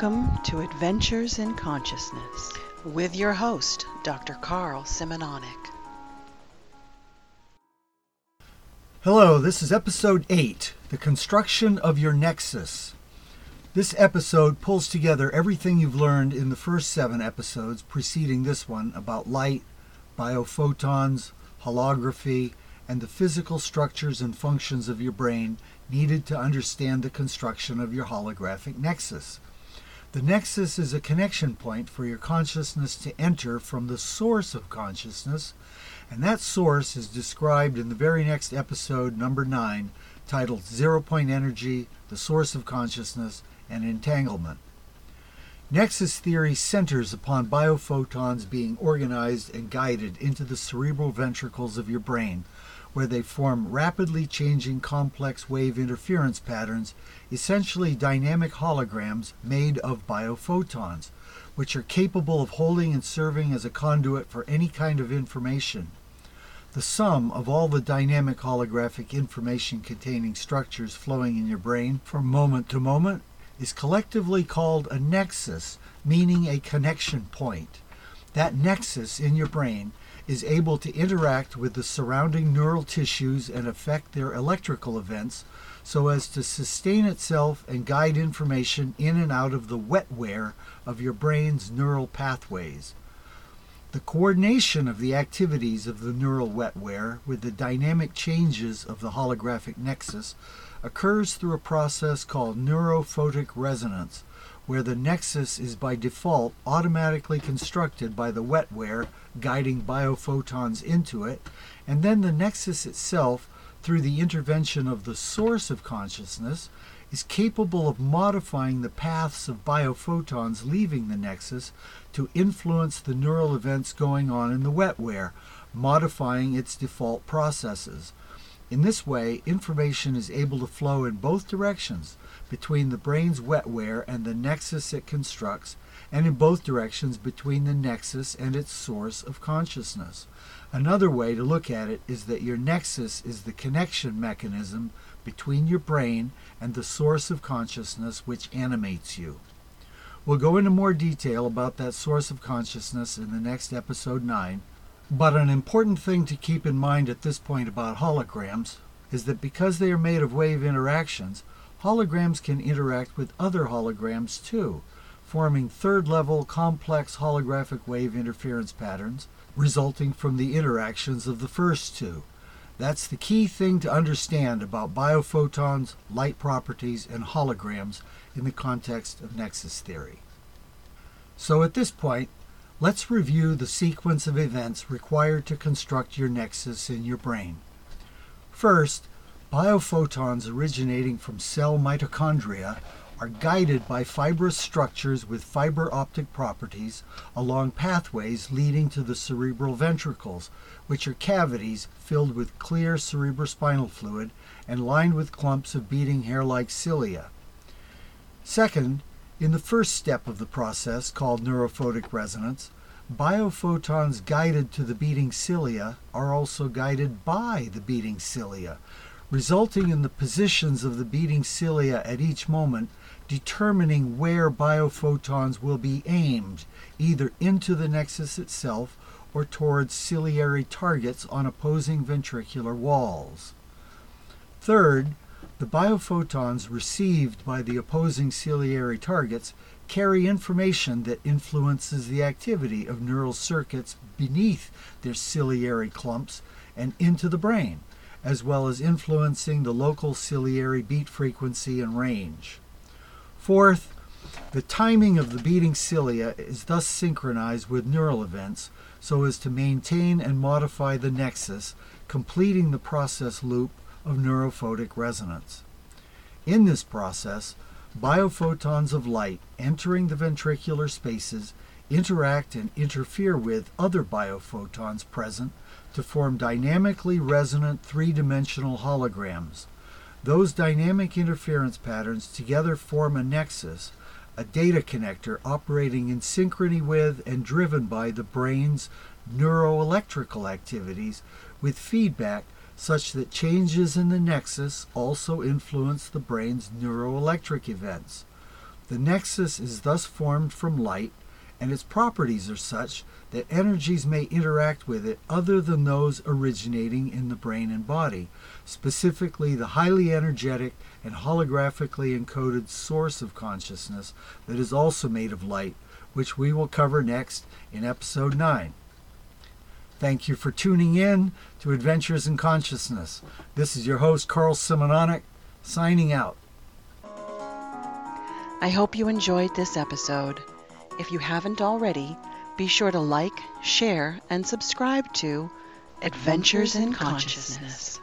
Welcome to Adventures in Consciousness with your host, Dr. Carl Simononik. Hello, this is episode 8 The Construction of Your Nexus. This episode pulls together everything you've learned in the first seven episodes preceding this one about light, biophotons, holography, and the physical structures and functions of your brain needed to understand the construction of your holographic nexus. The nexus is a connection point for your consciousness to enter from the source of consciousness, and that source is described in the very next episode, number 9, titled Zero Point Energy, the Source of Consciousness, and Entanglement. Nexus theory centers upon biophotons being organized and guided into the cerebral ventricles of your brain, where they form rapidly changing complex wave interference patterns, essentially dynamic holograms made of biophotons, which are capable of holding and serving as a conduit for any kind of information. The sum of all the dynamic holographic information containing structures flowing in your brain from moment to moment is collectively called a nexus, meaning a connection point. That nexus in your brain is able to interact with the surrounding neural tissues and affect their electrical events so as to sustain itself and guide information in and out of the wetware of your brain's neural pathways. The coordination of the activities of the neural wetware with the dynamic changes of the holographic nexus occurs through a process called neurophotic resonance, where the nexus is by default automatically constructed by the wetware guiding biophotons into it, and then the nexus itself, through the intervention of the source of consciousness, is capable of modifying the paths of biophotons leaving the nexus to influence the neural events going on in the wetware, modifying its default processes. In this way, information is able to flow in both directions between the brain's wetware and the nexus it constructs, and in both directions between the nexus and its source of consciousness. Another way to look at it is that your nexus is the connection mechanism between your brain and the source of consciousness which animates you. We'll go into more detail about that source of consciousness in the next episode 9, but an important thing to keep in mind at this point about holograms is that because they are made of wave interactions, holograms can interact with other holograms too, forming third level complex holographic wave interference patterns resulting from the interactions of the first two. That's the key thing to understand about biophotons, light properties, and holograms in the context of nexus theory. So at this point, Let's review the sequence of events required to construct your nexus in your brain. First, biophotons originating from cell mitochondria are guided by fibrous structures with fiber optic properties along pathways leading to the cerebral ventricles, which are cavities filled with clear cerebrospinal fluid and lined with clumps of beating hair like cilia. Second, in the first step of the process, called neurophotic resonance, biophotons guided to the beating cilia are also guided by the beating cilia, resulting in the positions of the beating cilia at each moment determining where biophotons will be aimed, either into the nexus itself or towards ciliary targets on opposing ventricular walls. Third, the biophotons received by the opposing ciliary targets carry information that influences the activity of neural circuits beneath their ciliary clumps and into the brain, as well as influencing the local ciliary beat frequency and range. Fourth, the timing of the beating cilia is thus synchronized with neural events so as to maintain and modify the nexus, completing the process loop of neurophotic resonance. In this process, biophotons of light entering the ventricular spaces interact and interfere with other biophotons present to form dynamically resonant three dimensional holograms. Those dynamic interference patterns together form a nexus, a data connector operating in synchrony with and driven by the brain's neuroelectrical activities with feedback such that changes in the nexus also influence the brain's neuroelectric events. The nexus is thus formed from light, and its properties are such that energies may interact with it other than those originating in the brain and body, specifically the highly energetic and holographically encoded source of consciousness that is also made of light, which we will cover next in episode 9. Thank you for tuning in to Adventures in Consciousness. This is your host, Carl Simononik, signing out. I hope you enjoyed this episode. If you haven't already, be sure to like, share, and subscribe to Adventures in Consciousness.